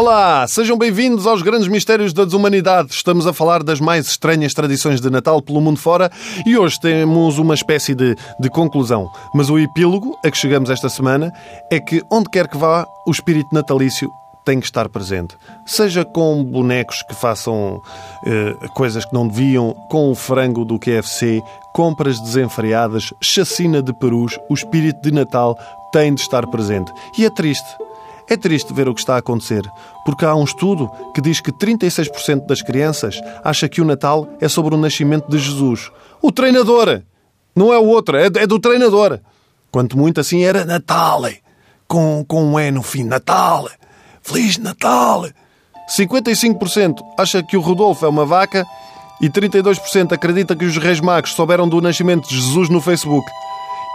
Olá, sejam bem-vindos aos grandes mistérios da desumanidade. Estamos a falar das mais estranhas tradições de Natal pelo mundo fora e hoje temos uma espécie de, de conclusão. Mas o epílogo a que chegamos esta semana é que, onde quer que vá, o espírito natalício tem que estar presente. Seja com bonecos que façam eh, coisas que não deviam, com o frango do KFC, compras desenfreadas, chacina de perus, o espírito de Natal tem de estar presente. E é triste. É triste ver o que está a acontecer, porque há um estudo que diz que 36% das crianças acha que o Natal é sobre o nascimento de Jesus. O treinador! Não é o outro, é é do treinador. Quanto muito assim era Natal, com, com um E no fim, Natal. Feliz Natal! 55% acha que o Rodolfo é uma vaca e 32% acredita que os Reis Magos souberam do nascimento de Jesus no Facebook.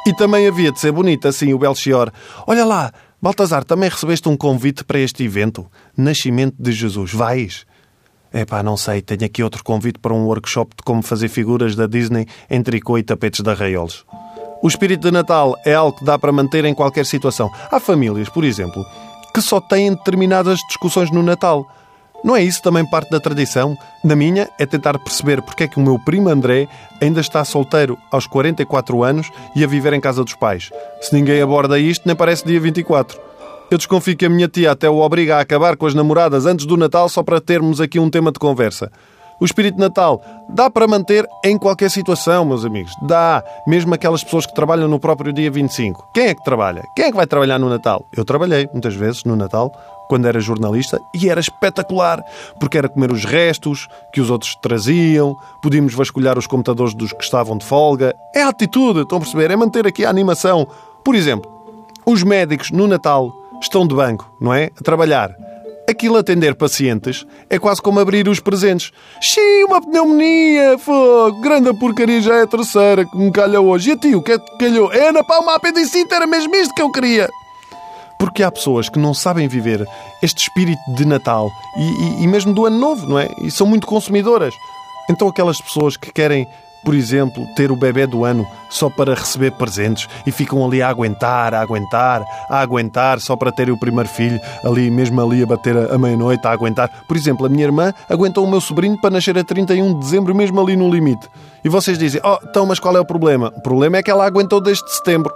E também havia de ser bonito assim o Belchior. Olha lá, Baltazar, também recebeste um convite para este evento? Nascimento de Jesus. Vais? Epá, não sei. Tenho aqui outro convite para um workshop de como fazer figuras da Disney em tricô e tapetes de arraiolos. O espírito de Natal é algo que dá para manter em qualquer situação. Há famílias, por exemplo, que só têm determinadas discussões no Natal. Não é isso também parte da tradição? Na minha é tentar perceber porque é que o meu primo André ainda está solteiro aos 44 anos e a viver em casa dos pais. Se ninguém aborda isto, nem parece dia 24. Eu desconfio que a minha tia até o obriga a acabar com as namoradas antes do Natal só para termos aqui um tema de conversa. O espírito Natal dá para manter em qualquer situação, meus amigos. Dá. Mesmo aquelas pessoas que trabalham no próprio dia 25. Quem é que trabalha? Quem é que vai trabalhar no Natal? Eu trabalhei muitas vezes no Natal quando era jornalista e era espetacular, porque era comer os restos que os outros traziam, podíamos vasculhar os computadores dos que estavam de folga. É a atitude, estão a perceber? É manter aqui a animação. Por exemplo, os médicos no Natal estão de banco, não é? A trabalhar. Aquilo atender pacientes é quase como abrir os presentes. Xiii, uma pneumonia! Fogo! Grande porcaria já é a terceira que me calha hoje. E a ti, o que é que calhou? É, na pá, uma apendicite, era mesmo isto que eu queria! Porque há pessoas que não sabem viver este espírito de Natal e, e- e mesmo do Ano Novo, não é? E são muito consumidoras. Então aquelas pessoas que querem, por exemplo, ter o bebê do ano só para receber presentes e ficam ali a aguentar, a aguentar, a aguentar só para terem o primeiro filho, ali mesmo ali a bater a, meia-noite, a aguentar. Por exemplo, a minha irmã aguentou o meu sobrinho para nascer a 31 de dezembro, mesmo ali no limite. E vocês dizem, oh, então, mas qual é o problema? O problema é que ela aguentou desde setembro.